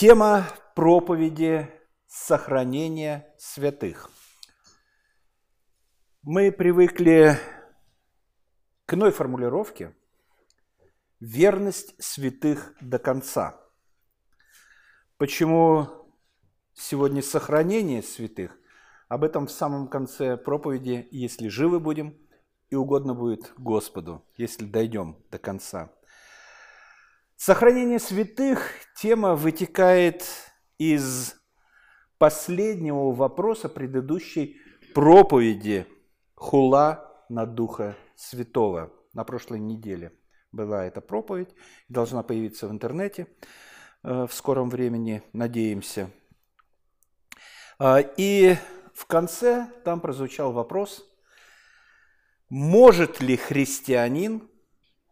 Тема проповеди сохранения святых. Мы привыкли к иной формулировке «верность святых до конца». Почему сегодня сохранение святых? Об этом в самом конце проповеди, если живы будем, и угодно будет Господу, если дойдем до конца. Сохранение святых тема вытекает из последнего вопроса предыдущей проповеди Хула на Духа Святого. На прошлой неделе была эта проповедь, должна появиться в интернете э, в скором времени, надеемся. А, и в конце там прозвучал вопрос, может ли христианин,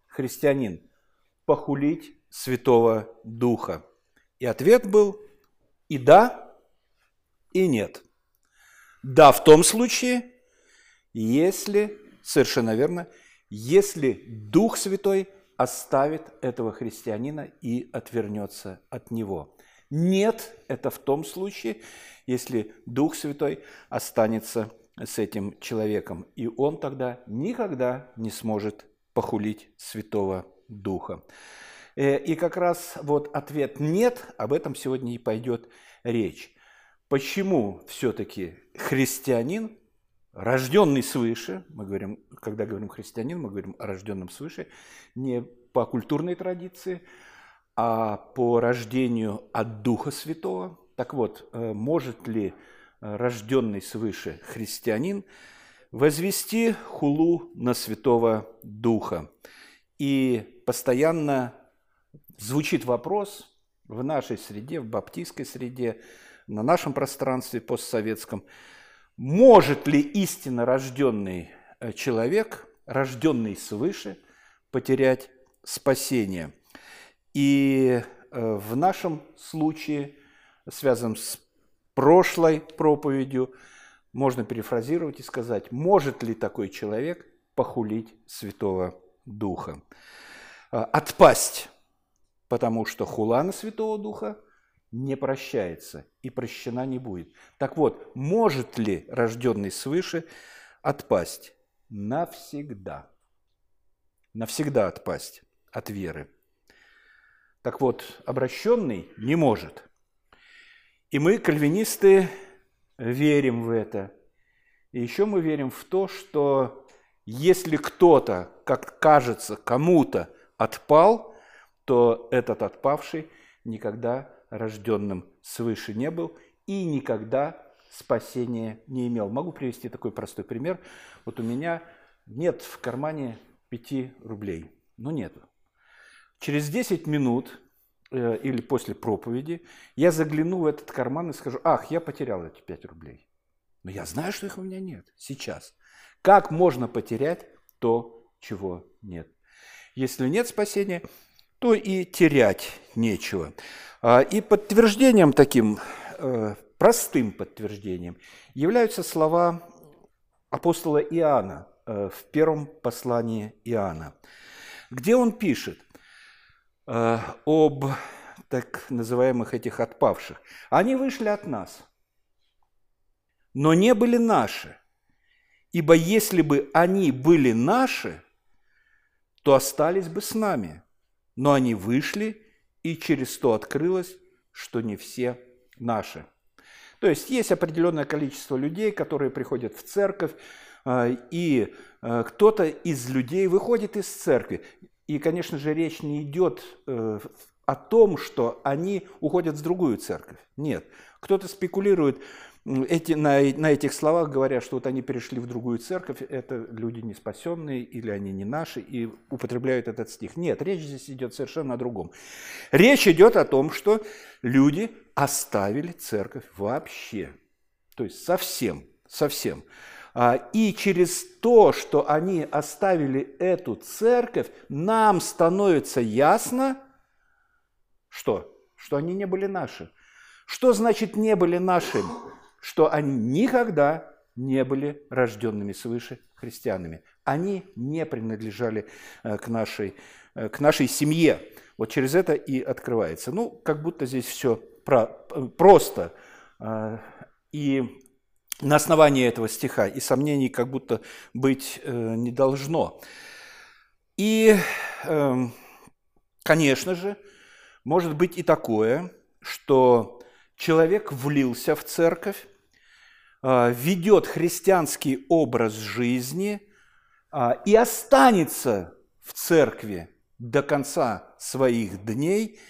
христианин похулить Святого Духа? И ответ был и да, и нет. Да, в том случае, если, совершенно верно, если Дух Святой оставит этого христианина и отвернется от него. Нет, это в том случае, если Дух Святой останется с этим человеком, и он тогда никогда не сможет похулить Святого Духа. Э, и как раз вот ответ «нет», об этом сегодня и пойдет речь. Почему все-таки христианин, рожденный свыше, мы говорим, когда говорим христианин, мы говорим о рожденном свыше, не по культурной традиции, а по рождению от Духа Святого. Так вот, э, может ли рожденный свыше христианин возвести хулу на Святого Духа? И постоянно звучит вопрос в нашей среде, в баптистской среде, на нашем пространстве постсоветском, может ли истинно рожденный э, человек, рожденный свыше, потерять спасение? И э, в нашем случае, связанном с прошлой проповедью, можно перефразировать и сказать, может ли такой человек похулить Святого Духа, э, отпасть потому что хула на Святого Духа не прощается и прощена не будет. Так вот, может ли рожденный свыше отпасть? Навсегда. Навсегда отпасть от веры. Так вот, обращенный не может. И мы, кальвинисты, верим в это. И еще мы верим в то, что если кто-то, как кажется, кому-то отпал – то этот отпавший никогда рожденным свыше не был и никогда спасения не имел. Могу привести такой простой пример. Вот у меня нет в кармане 5 рублей. Ну, нету. Через 10 минут э, или после проповеди я загляну в этот карман и скажу, ах, я потерял эти 5 рублей. Но я знаю, что их у меня нет сейчас. Как можно потерять то, чего нет? Если нет спасения, то и терять нечего. А, и подтверждением таким, э, простым подтверждением, являются слова апостола Иоанна э, в первом послании Иоанна, где он пишет э, об так называемых этих отпавших. Они вышли от нас, но не были наши. Ибо если бы они были наши, то остались бы с нами – но они вышли, и через то открылось, что не все наши. То есть есть определенное количество людей, которые приходят в церковь, а, и а, кто-то из людей выходит из церкви. И, конечно же, речь не идет э, о том, что они уходят в другую церковь. Нет. Кто-то спекулирует, эти, на, на этих словах говорят, что вот они перешли в другую церковь, это люди не спасенные или они не наши, и употребляют этот стих. Нет, речь здесь идет совершенно о другом. Речь идет о том, что люди оставили церковь вообще, то есть совсем, совсем. А, и через то, что они оставили эту церковь, нам становится ясно, что? Что они не были наши. Что значит не были нашими? Что они никогда не были рожденными свыше христианами. Они не принадлежали э, к нашей, э, к нашей семье. Вот через это и открывается. Ну, как будто здесь все просто. И на основании этого стиха, и сомнений как будто быть не должно. И, эм, конечно же, может быть и такое, что человек влился в церковь, а, ведет христианский образ жизни а, и останется в церкви до конца своих дней.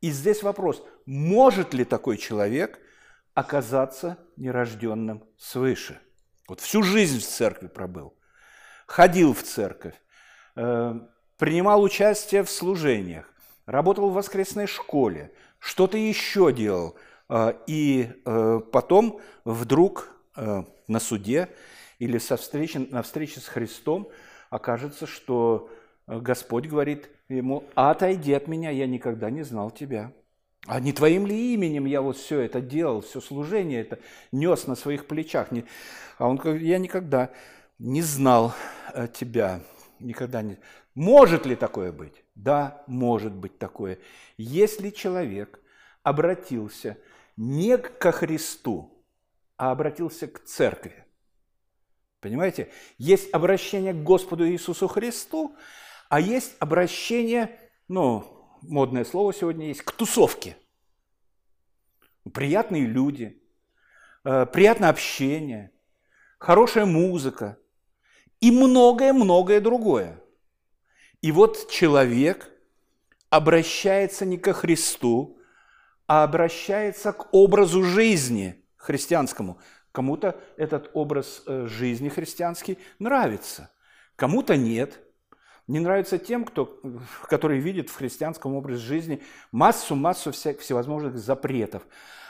И здесь вопрос, может ли такой человек оказаться нерожденным свыше? Вот всю жизнь в церкви пробыл, ходил в церковь, э, принимал участие в служениях, работал в воскресной школе, что-то еще делал. А, и э, потом вдруг э, на суде или со встречи, на встрече с Христом окажется, что Господь говорит ему, отойди от меня, я никогда не знал тебя. А не твоим ли именем я вот все это делал, все служение это нес на своих плечах? А он говорит, я никогда не знал э, тебя, никогда не... Может ли такое быть? Да, может быть такое. Если человек обратился не ко Христу, а обратился к церкви. Понимаете? Есть обращение к Господу Иисусу Христу, а есть обращение, ну, модное слово сегодня есть, к тусовке. Приятные люди, э, приятное общение, хорошая музыка и многое-многое другое. И вот человек обращается не ко Христу, а обращается к образу жизни христианскому. Кому-то этот образ э, жизни христианский нравится, кому-то нет. Не нравится тем, кто, которые видят в христианском образе жизни массу-массу всевозможных запретов.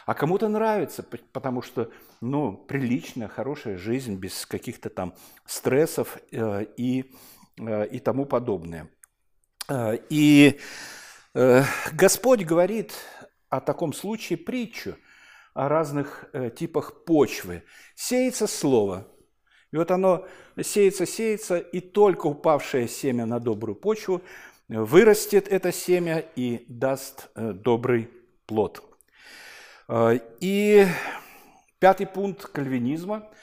А кому-то нравится, потому что, ну, приличная, хорошая жизнь без каких-то там стрессов э, и Э, и тому подобное. И Господь говорит о таком случае притчу о разных типах почвы. Сеется слово, и вот оно сеется, сеется, и только упавшее семя на добрую почву вырастет это семя и даст добрый плод. И пятый пункт кальвинизма –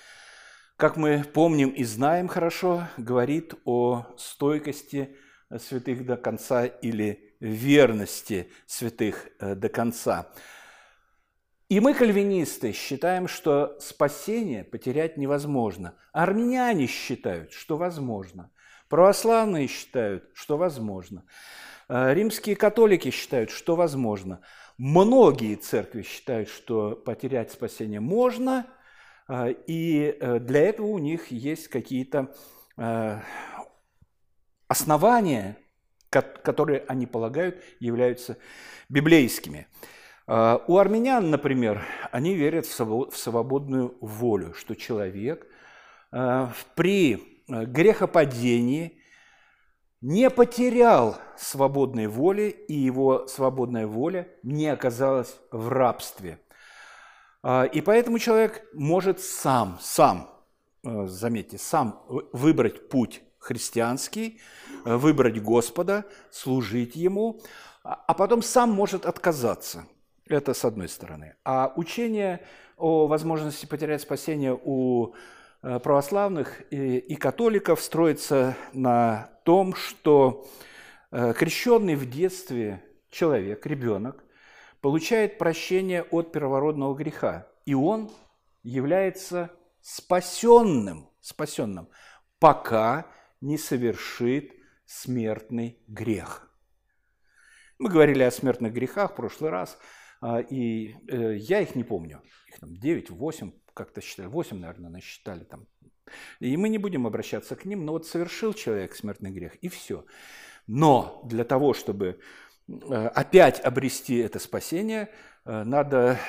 как мы помним и знаем хорошо, говорит о стойкости святых до конца или верности святых э, до конца. И мы, кальвинисты, считаем, что спасение потерять невозможно. Армяне считают, что возможно. Православные считают, что возможно. Э, римские католики считают, что возможно. Многие церкви считают, что потерять спасение можно – а, и э, для этого у них есть какие-то э, основания, которые они полагают являются библейскими. А, у армян, например, они верят в свободную волю, что человек э, при грехопадении не потерял свободной воли, и его свободная воля не оказалась в рабстве. А, и поэтому человек может сам, сам, э, заметьте, сам выбрать путь христианский, э, выбрать Господа, служить Ему, а, а потом сам может отказаться. Это с одной стороны. А учение о возможности потерять спасение у э, православных и католиков строится на том, что крещенный в детстве человек, ребенок, получает прощение от первородного греха, и он является спасенным, спасенным, пока не совершит смертный грех. Мы говорили о смертных грехах в прошлый раз, а, и э, я их не помню. Их там 9, 8, как-то считали, 8, наверное, насчитали там. И мы не будем обращаться к ним, но вот совершил человек смертный грех, и все. Но для того, чтобы Э, опять обрести это спасение, э, надо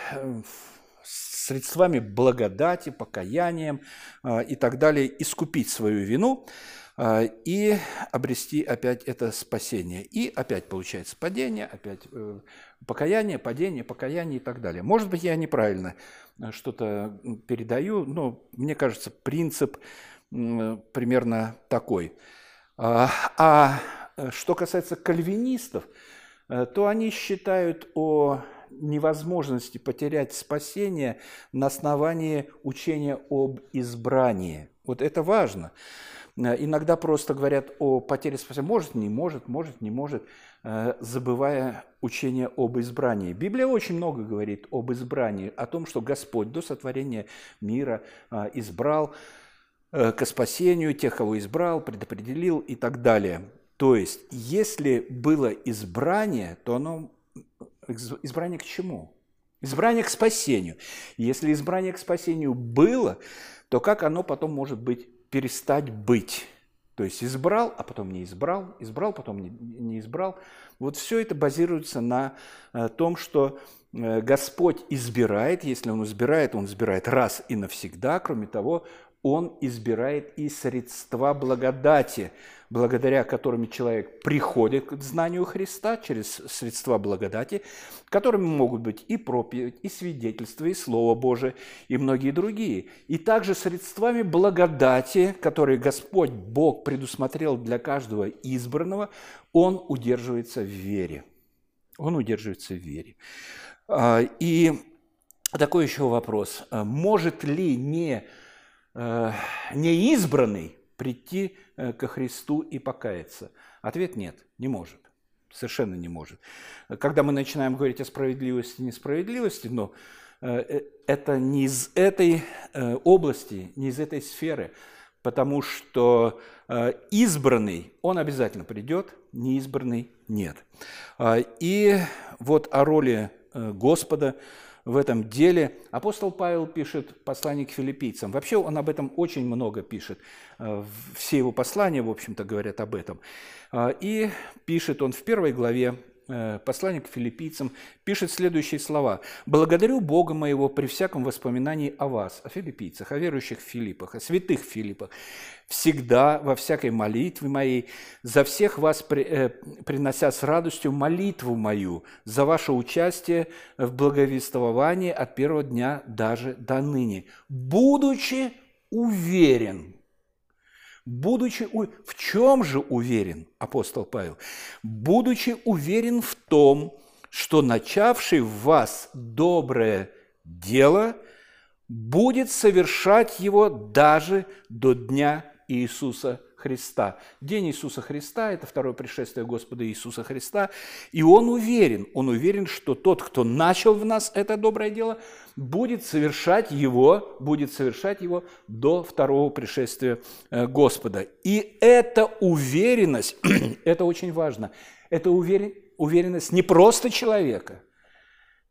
средствами благодати, покаянием и так далее искупить свою вину и обрести опять это спасение. И опять получается падение, опять покаяние, падение, покаяние и так далее. Может быть, я неправильно что-то передаю, но мне кажется, принцип примерно такой. А что касается кальвинистов – Э, то они считают о невозможности потерять спасение на основании учения об избрании. Вот это важно. Э, иногда просто говорят о потере спасения. Может, не может, может, не может, э, забывая учение об избрании. Библия очень много говорит об избрании, о том, что Господь до сотворения мира э, избрал к спасению тех, кого избрал, предопределил и так далее. То есть, если было избрание, то оно избрание к чему? Избрание к спасению. Если избрание к спасению было, то как оно потом может быть перестать быть. То есть избрал, а потом не избрал, избрал, потом не, не избрал. Вот все это базируется на э, том, что э, Господь избирает, если Он избирает, Он избирает раз и навсегда. Кроме того, Он избирает и средства благодати, благодаря которым человек приходит к знанию Христа через средства благодати, которыми могут быть и проповедь, и свидетельство, и Слово Божие, и многие другие. И также средствами благодати, которые Господь Бог предусмотрел для каждого избранного, Он удерживается в вере. Он удерживается в вере. А, и такой еще вопрос. А может ли не, э, не избранный прийти э, ко Христу и покаяться? Ответ нет, не может. Совершенно не может. Когда мы начинаем говорить о справедливости и несправедливости, но э, это не из этой области, не из этой сферы, потому что избранный, он обязательно придет, неизбранный нет. И вот о роли Господа в этом деле. Апостол Павел пишет послание к филиппийцам. Вообще он об этом очень много пишет. Э, все его послания, в общем-то, говорят об этом. Э, и пишет он в первой главе послание к филиппийцам, пишет следующие слова. «Благодарю Бога моего при всяком воспоминании о вас, о филиппийцах, о верующих в Филиппах, о святых Филиппах, всегда во всякой молитве моей, за всех вас при, э, принося с радостью молитву мою за ваше участие в благовествовании от первого дня даже до ныне, будучи уверен, Будучи, в чем же уверен апостол Павел? Будучи уверен в том, что начавший в вас доброе дело будет совершать его даже до дня Иисуса Христа. День Иисуса Христа – это второе пришествие Господа Иисуса Христа. И он уверен, он уверен, что тот, кто начал в нас это доброе дело, будет совершать его, будет совершать его до второго пришествия э, Господа. И эта уверенность, это очень важно, это уверенность не просто человека,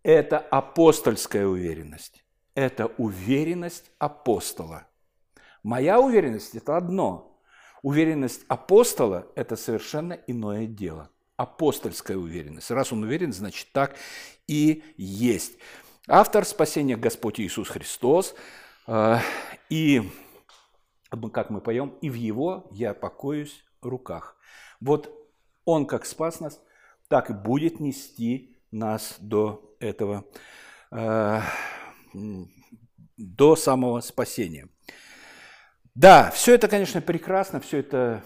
это апостольская уверенность. Это уверенность апостола. Моя уверенность – это одно – Уверенность апостола – это совершенно иное дело. Апостольская уверенность. Раз он уверен, значит так и есть. Автор спасения Господь Иисус Христос. Э, и, как мы поем, и в Его я покоюсь руках. Вот Он как спас нас, так и будет нести нас до этого, э, до самого спасения. Да, все это, конечно, прекрасно, все это,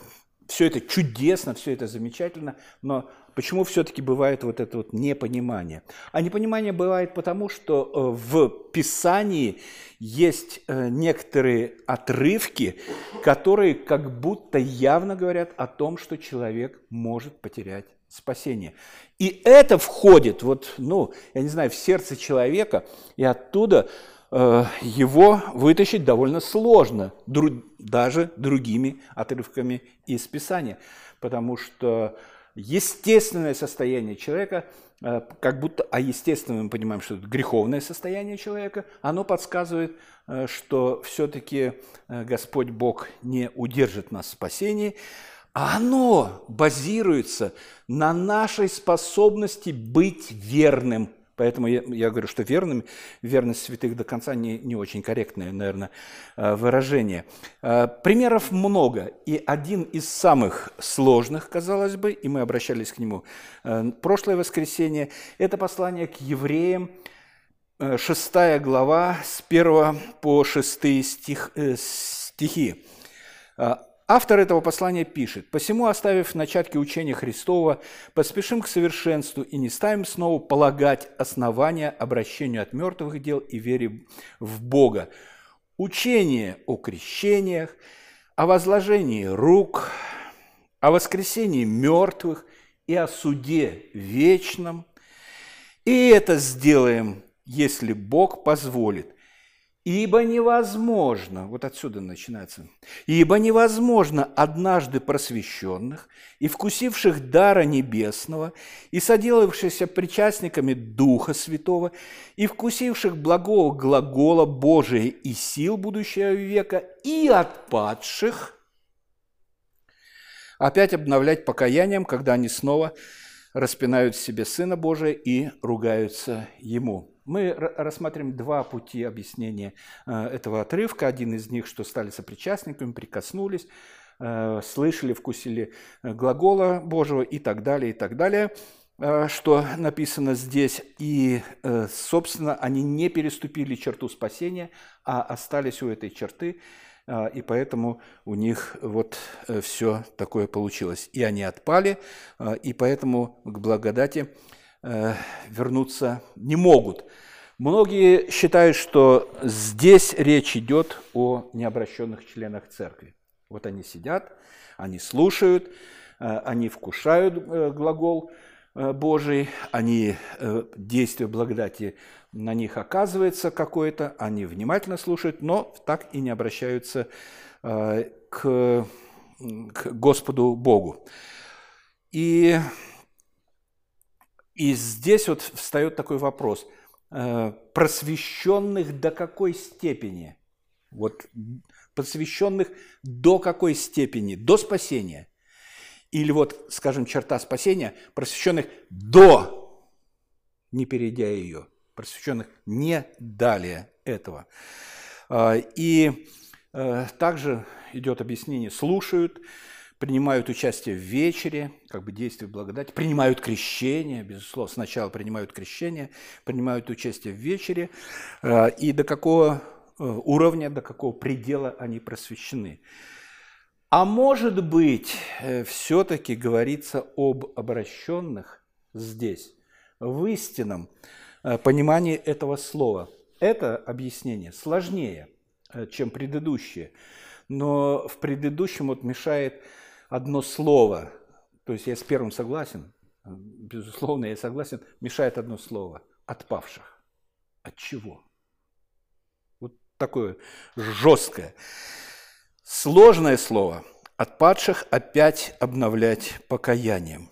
все это чудесно, все это замечательно, но почему все-таки бывает вот это вот непонимание? А непонимание бывает потому, что э, в Писании есть э, некоторые отрывки, которые как будто явно говорят о том, что человек может потерять спасение. И это входит, вот, ну, я не знаю, в сердце человека, и оттуда его вытащить довольно сложно, даже другими отрывками из Писания, потому что естественное состояние человека, э, как будто, а естественно мы понимаем, что это греховное состояние человека, оно подсказывает, э, что все-таки Господь Бог не удержит нас в спасении, а оно базируется на нашей способности быть верным Поэтому я, я говорю, что верным, верность святых до конца не, не очень корректное, наверное, э, выражение. Э, примеров много, и один из самых сложных, казалось бы, и мы обращались к нему э, прошлое воскресенье, это послание к евреям, 6 глава, с 1 по 6 стих, стихи. Автор этого послания пишет, «Посему, оставив начатки учения Христова, поспешим к совершенству и не ставим снова полагать основания обращению от мертвых дел и вере в Бога. Учение о крещениях, о возложении рук, о воскресении мертвых и о суде вечном. И это сделаем, если Бог позволит, Ибо невозможно, вот отсюда начинается, ибо невозможно однажды просвещенных и вкусивших дара небесного, и соделавшихся причастниками Духа Святого, и вкусивших благого глагола Божия и сил будущего века, и отпадших, опять обновлять покаянием, когда они снова распинают себе Сына Божия и ругаются Ему. Мы рассмотрим два пути объяснения э, этого отрывка. Один из них, что стали сопричастниками, прикоснулись, э, слышали, вкусили э, глагола Божьего и так далее, и так далее что написано здесь, и, собственно, они не переступили черту спасения, а остались у этой черты, и поэтому у них вот все такое получилось. И они отпали, и поэтому к благодати вернуться не могут. Многие считают, что здесь речь идет о необращенных членах церкви. Вот они сидят, они слушают, э, они вкушают э, глагол Божий, они, действие благодати на них оказывается какое-то, они внимательно слушают, но так и не обращаются к, к Господу Богу. И и здесь вот встает такой вопрос. Э, просвещенных до какой степени? Вот посвященных до какой степени? До спасения. Или вот, скажем, черта спасения, просвещенных до, не перейдя ее, просвещенных не далее этого. Э, и э, также идет объяснение, слушают, принимают участие в вечере, как бы действие благодати, принимают крещение, безусловно, сначала принимают крещение, принимают участие в вечере, э, и до какого э, уровня, до какого предела они просвещены. А может быть, э, все-таки говорится об обращенных здесь, в истинном понимании этого слова. Это объяснение сложнее, чем предыдущее, но в предыдущем вот мешает одно слово, то есть я с первым согласен, безусловно, я согласен, мешает одно слово – отпавших. От чего? Вот такое жесткое, сложное слово – отпадших опять обновлять покаянием.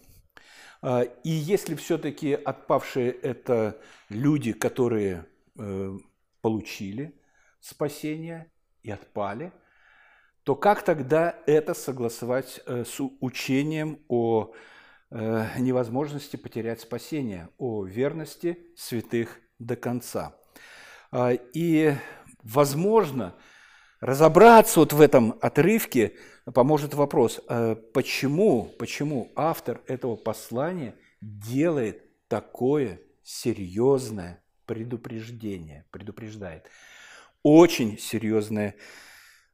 А, и если все-таки отпавшие – это люди, которые э, получили спасение и отпали – то как тогда это согласовать э, с учением о э, невозможности потерять спасение, о верности святых до конца? А, и, возможно, разобраться вот в этом отрывке поможет вопрос, э, почему, почему автор этого послания делает такое серьезное предупреждение, предупреждает, очень серьезное Э,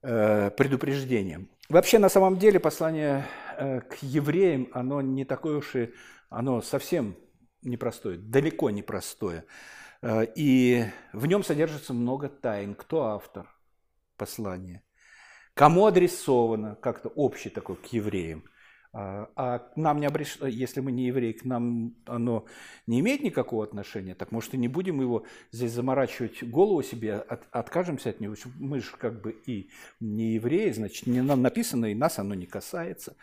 предупреждением. Вообще, на самом деле, послание э, к евреям, оно не такое уж и, оно совсем непростое, далеко непростое. Э, и в нем содержится много тайн. Кто автор послания? Кому адресовано, как-то общий такой к евреям? А, а к нам не обреш... если мы не евреи, к нам оно не имеет никакого отношения, так может и не будем его здесь заморачивать голову себе, от... откажемся от него. Мы же как бы и не евреи, значит, не нам написано, и нас оно не касается.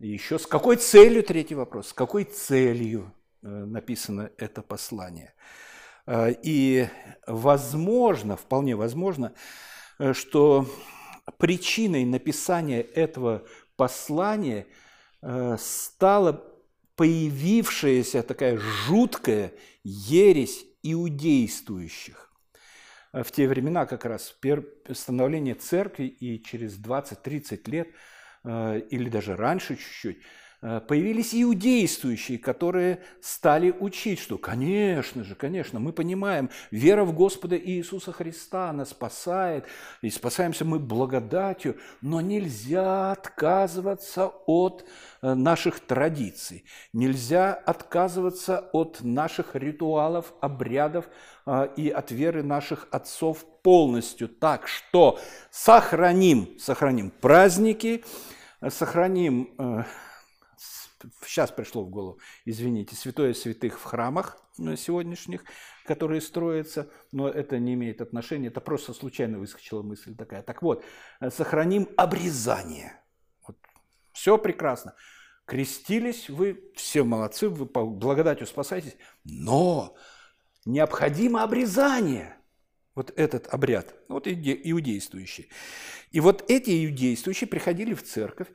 И еще с какой целью, третий вопрос, с какой целью э, написано это послание? Э, и возможно, вполне возможно, э, что причиной написания этого послания – стала появившаяся такая жуткая ересь иудействующих. Э, в те времена как раз становление церкви и через 20-30 лет, э, или даже раньше чуть-чуть, Э, появились иудействующие, которые стали учить, что, конечно же, конечно, мы понимаем, вера в Господа Иисуса Христа нас спасает, и спасаемся мы благодатью, но нельзя отказываться от э, наших традиций, нельзя отказываться от наших ритуалов, обрядов э, и от веры наших отцов полностью, так что сохраним, сохраним праздники, сохраним сейчас пришло в голову, извините, святое святых в храмах э, сегодняшних, которые строятся, но это не имеет отношения, это просто случайно выскочила мысль такая. Так вот, э, сохраним обрезание. Вот. Все прекрасно. Крестились вы, все молодцы, вы по благодатью спасаетесь, но необходимо обрезание. Вот этот обряд, вот иудействующий. И вот эти иудействующие приходили в церковь,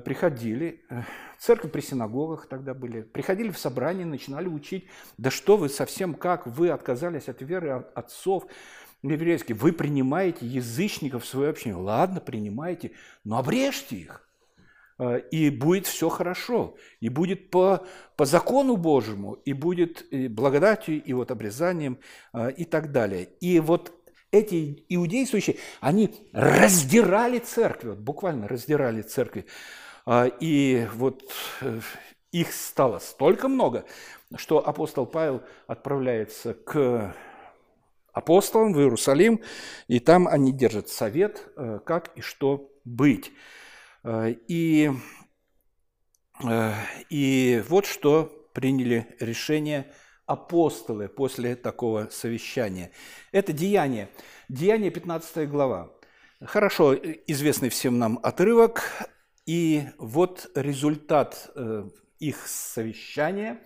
приходили, э, церковь при синагогах тогда были, приходили в собрание, начинали учить, да что вы совсем как, вы отказались от веры отцов еврейских, вы принимаете язычников в свое общение, ладно, принимаете, но обрежьте их, э, и будет все хорошо, и будет по, по закону Божьему, и будет и благодатью, и вот обрезанием, и так далее. И вот эти иудействующие, они раздирали церкви, вот буквально раздирали церкви. А, и вот э, их стало столько много, что апостол Павел отправляется к апостолам в Иерусалим, и там они держат совет, э, как и что быть. Э, и, и вот что приняли решение – апостолы после такого совещания. Это деяние. Деяние 15 глава. Хорошо известный всем нам отрывок. И вот результат э, их совещания,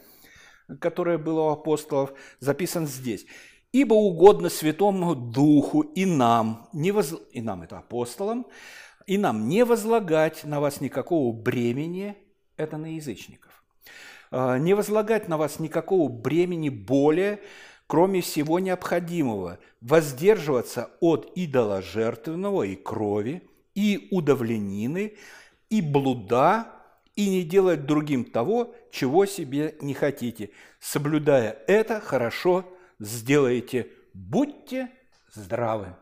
которое было у апостолов, записан здесь. «Ибо угодно Святому Духу и нам, не воз... и нам это апостолам, и нам не возлагать на вас никакого бремени, это на язычников, не возлагать на вас никакого бремени более, кроме всего необходимого, воздерживаться от идоложертвенного и крови, и удавленины, и блуда, и не делать другим того, чего себе не хотите. Соблюдая это, хорошо сделаете. Будьте здравы.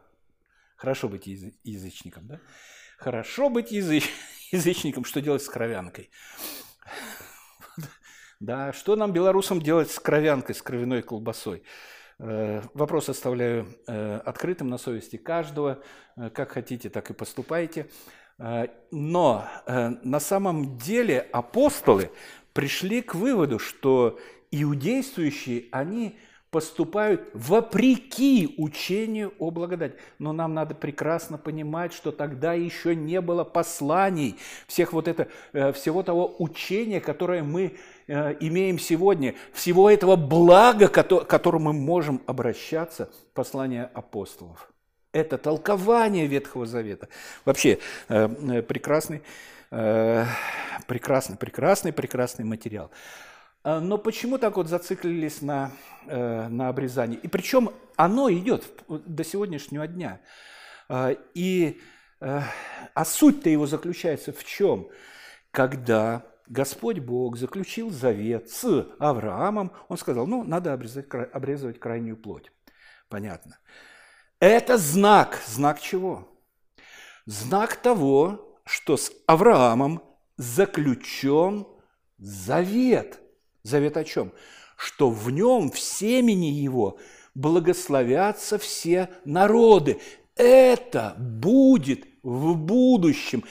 Хорошо быть язычником, да? Хорошо быть языч... язычником, что делать с кровянкой? Да, что нам, белорусам, делать с кровянкой, с кровяной колбасой? Э, вопрос оставляю э, открытым на совести каждого. Э, как хотите, так и поступайте. Но на самом деле апостолы пришли к выводу, что иудействующие, они поступают вопреки учению о благодати. Но нам надо прекрасно понимать, что тогда еще не было посланий, всех вот это, всего того учения, которое мы имеем сегодня, всего этого блага, к которому мы можем обращаться, послание апостолов. Это толкование Ветхого Завета. Вообще э, э, прекрасный, прекрасный, прекрасный, прекрасный материал. Но почему так вот зациклились на, на обрезании? И причем оно идет до сегодняшнего дня. И, а суть-то его заключается в чем? Когда Господь Бог заключил завет с Авраамом, он сказал, ну, надо обрезать, обрезывать крайнюю плоть. Понятно. Это знак. Знак чего? Знак того, что с Авраамом заключен завет. Завет о чем? Что в нем, в семени его, благословятся все народы. Это будет в будущем.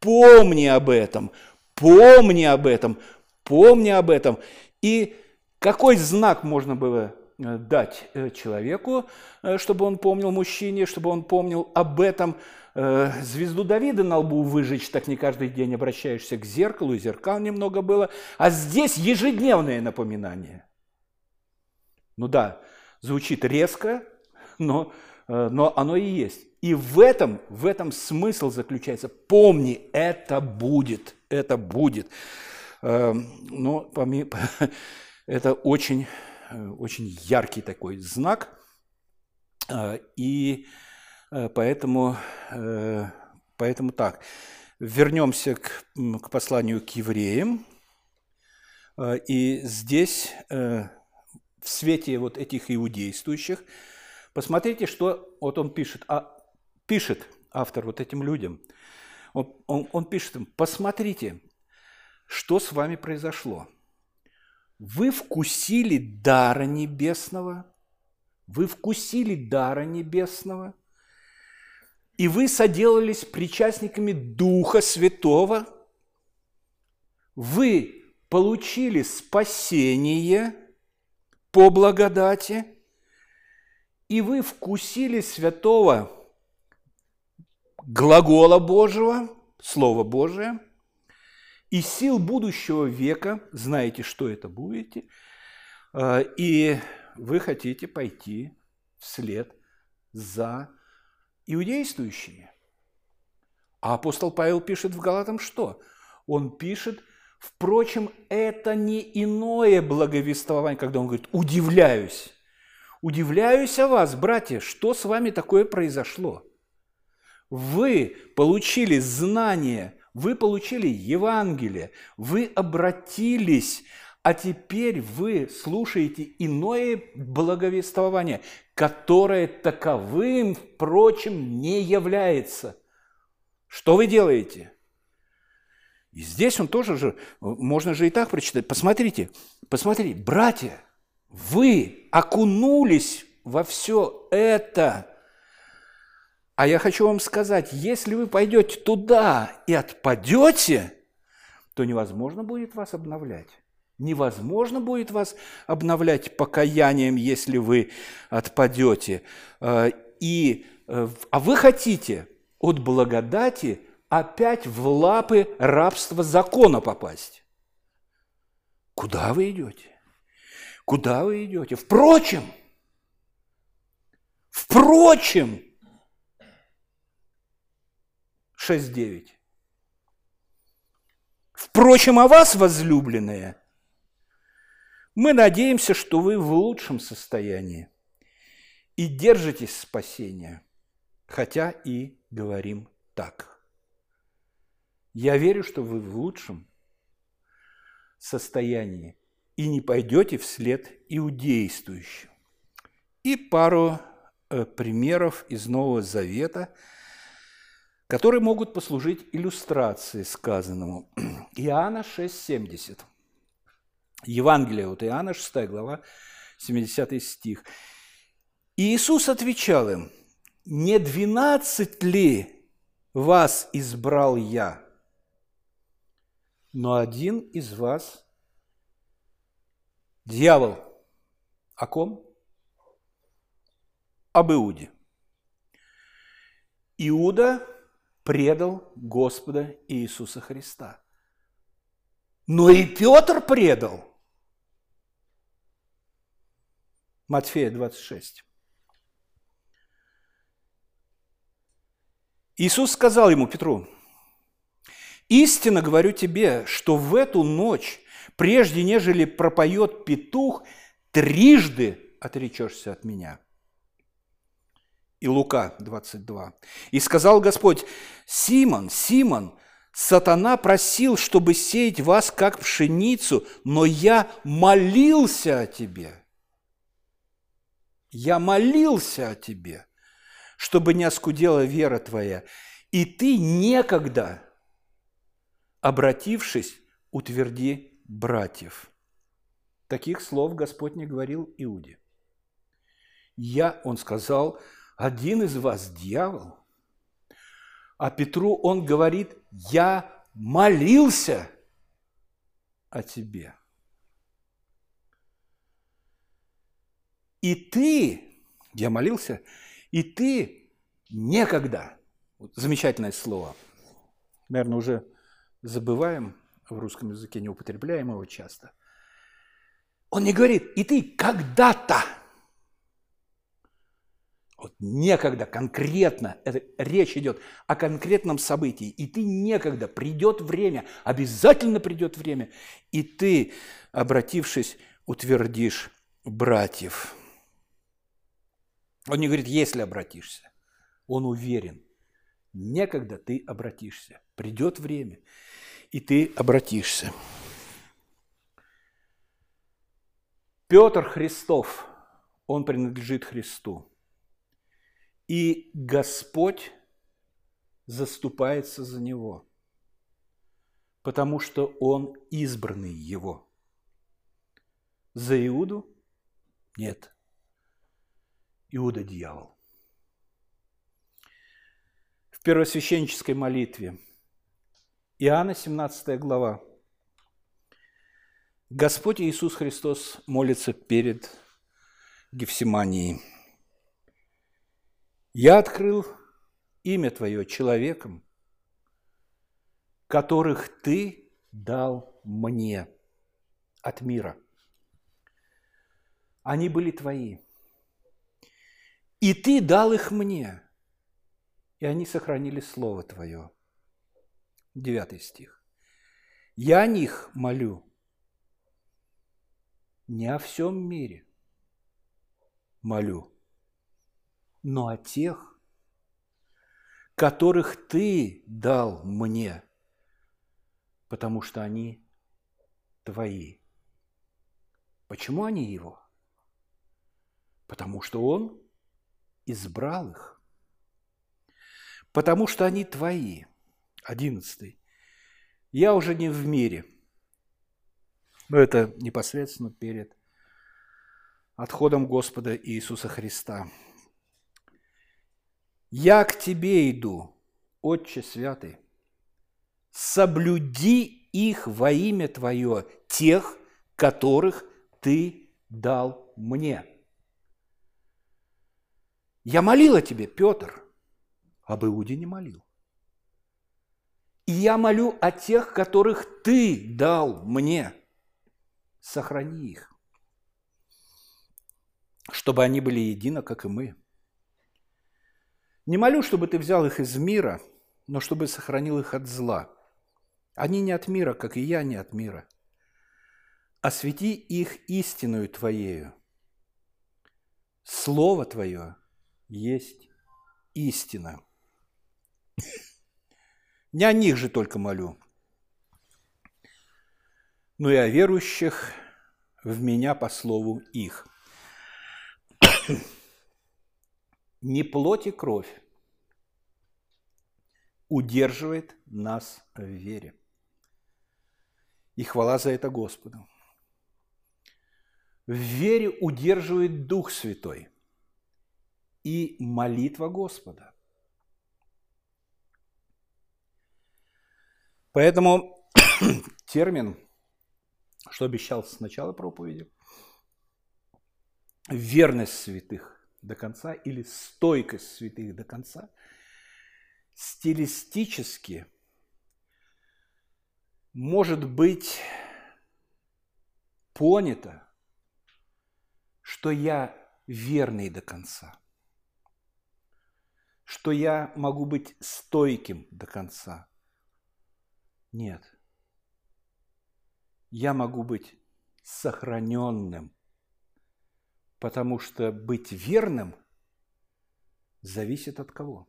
Помни об этом – Помни об этом, помни об этом. И какой знак можно было э, дать э, человеку, э, чтобы он помнил мужчине, чтобы он помнил об этом. Звезду Давида на лбу выжечь, так не каждый день обращаешься к зеркалу, и зеркал немного было. А здесь ежедневное напоминание. Ну да, звучит резко, но, но оно и есть. И в этом, в этом смысл заключается. Помни, это будет, это будет. Эм, но это очень, очень яркий такой знак. Э, и э, поэтому, э, поэтому так. Вернемся к, к посланию к евреям. Э, и здесь, э, в свете вот этих иудействующих, посмотрите, что вот он пишет, а, пишет автор вот этим людям. Он, он, он пишет им, посмотрите, что с вами произошло. Вы вкусили дара небесного, вы вкусили дара небесного, и вы соделались причастниками Духа Святого, вы получили спасение по благодати, и вы вкусили святого глагола Божьего, Слова Божие, и сил будущего века, знаете, что это будете, а, и вы хотите пойти вслед за иудействующими. А апостол Павел пишет в Галатам что? Он пишет, впрочем, это не иное благовествование, когда он говорит, удивляюсь. Удивляюсь о вас, братья, что с вами такое произошло? Вы получили знание, вы получили Евангелие, вы обратились а теперь вы слушаете иное благовествование, которое таковым, впрочем, не является. Что вы делаете? И здесь он тоже же, можно же и так прочитать. Посмотрите, посмотрите, братья, вы окунулись во все это. А я хочу вам сказать, если вы пойдете туда и отпадете, то невозможно будет вас обновлять. Невозможно будет вас обновлять покаянием, если вы отпадете. Э, и, э, а вы хотите от благодати опять в лапы рабства закона попасть. Куда вы идете? Куда вы идете? Впрочем, впрочем, 6.9. Впрочем, о вас, возлюбленные, мы надеемся, что вы в лучшем состоянии и держитесь спасения, хотя и говорим так. Я верю, что вы в лучшем состоянии и не пойдете вслед иудействующим. И пару э, примеров из Нового Завета, которые могут послужить иллюстрацией сказанному. Иоанна 6,70. Евангелие от Иоанна, 6 глава, 70 стих. Иисус отвечал им, «Не двенадцать ли вас избрал я, но один из вас – дьявол». О ком? Об Иуде. Иуда предал Господа Иисуса Христа. Но и Петр предал – Матфея 26. Иисус сказал ему, Петру, «Истинно говорю тебе, что в эту ночь, прежде нежели пропоет петух, трижды отречешься от меня». И Лука 22. «И сказал Господь, Симон, Симон, сатана просил, чтобы сеять вас, как пшеницу, но я молился о тебе, я молился о тебе, чтобы не оскудела вера твоя, и ты некогда, обратившись, утверди братьев. Таких слов Господь не говорил Иуде. Я, он сказал, один из вас дьявол. А Петру он говорит, я молился о тебе. И ты, я молился, и ты некогда, вот замечательное слово, наверное, уже забываем в русском языке, не употребляем его часто. Он не говорит, и ты когда-то, вот некогда, конкретно, это, речь идет о конкретном событии, и ты некогда, придет время, обязательно придет время, и ты, обратившись, утвердишь братьев. Он не говорит, если обратишься. Он уверен. Некогда ты обратишься. Придет время, и ты обратишься. Петр Христов, он принадлежит Христу. И Господь заступается за него, потому что он избранный его. За Иуду? Нет. Иуда – дьявол. В первосвященнической молитве Иоанна, 17 глава. Господь Иисус Христос молится перед Гефсиманией. «Я открыл имя Твое человеком, которых Ты дал мне от мира. Они были Твои. И Ты дал их мне, и они сохранили Слово Твое. Девятый стих. Я о них молю не о всем мире молю, но о тех, которых Ты дал мне, потому что они Твои. Почему они Его? Потому что Он избрал их. Потому что они Твои. Одиннадцатый. Я уже не в мире. Но это непосредственно перед отходом Господа Иисуса Христа. Я к тебе иду, Отче Святый, соблюди их во имя Твое, тех, которых Ты дал мне. Я молил о тебе, Петр, об Иуде не молил. И я молю о тех, которых Ты дал мне. Сохрани их, чтобы они были едины, как и мы. Не молю, чтобы ты взял их из мира, но чтобы сохранил их от зла. Они не от мира, как и я не от мира. Освети их истинную Твоею. Слово Твое есть истина. Не о них же только молю, но и о верующих в меня по слову их. Не плоть и кровь удерживает нас в вере. И хвала за это Господу. В вере удерживает Дух Святой и молитва Господа. Поэтому термин, что обещал с начала проповеди, верность святых до конца или стойкость святых до конца, стилистически может быть понято, что я верный до конца, что я могу быть стойким до конца. Нет. Я могу быть сохраненным Потому что быть верным зависит от кого?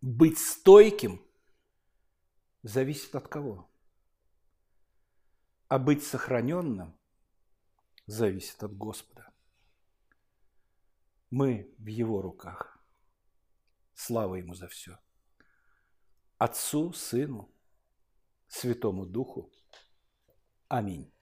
Быть стойким зависит от кого? А быть сохраненным зависит от Господа. Мы в Его руках. Слава Ему за все. Отцу, Сыну, Святому Духу. Аминь.